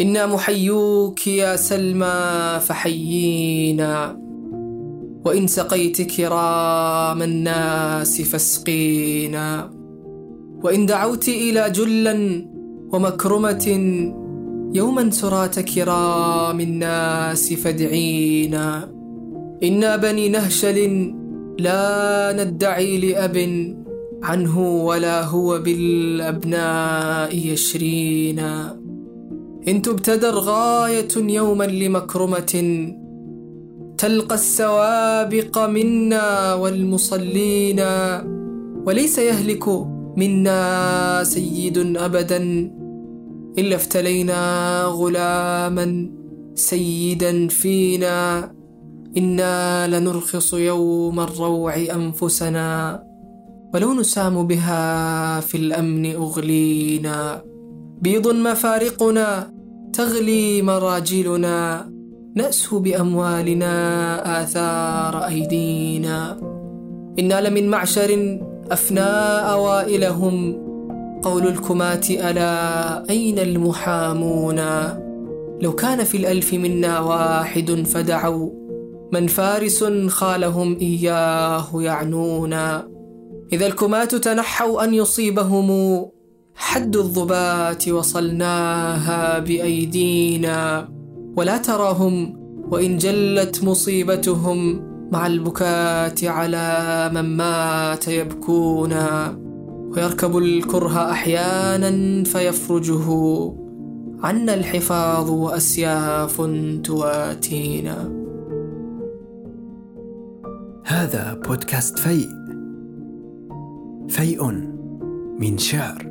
إنا محيوك يا سلمى فحيينا وإن سقيت كرام الناس فاسقينا وإن دعوت إلى جلا ومكرمة يوما سرات كرام الناس فادعينا إنا بني نهشل لا ندعي لأب عنه ولا هو بالأبناء يشرينا إن تبتدر غاية يوما لمكرمة تلقى السوابق منا والمصلين وليس يهلك منا سيد أبدا إلا افتلينا غلاما سيدا فينا. إنا لنرخص يوم الروع أنفسنا ولو نسام بها في الأمن أغلينا. بيض مفارقنا تغلي مراجلنا نأسه بأموالنا آثار أيدينا. إنا لمن معشر أفنى أوائلهم. قول الكمات ألا أين المحامون؟ لو كان في الألف منا واحد فدعوا من فارس خالهم إياه يعنون إذا الكمات تنحوا أن يصيبهم حد الضبات وصلناها بأيدينا ولا تراهم وإن جلت مصيبتهم مع البكاة على من مات يبكون ويركب الكره أحيانا فيفرجه عنا الحفاظ وأسياف تواتينا. هذا بودكاست فيء. فيء من شعر.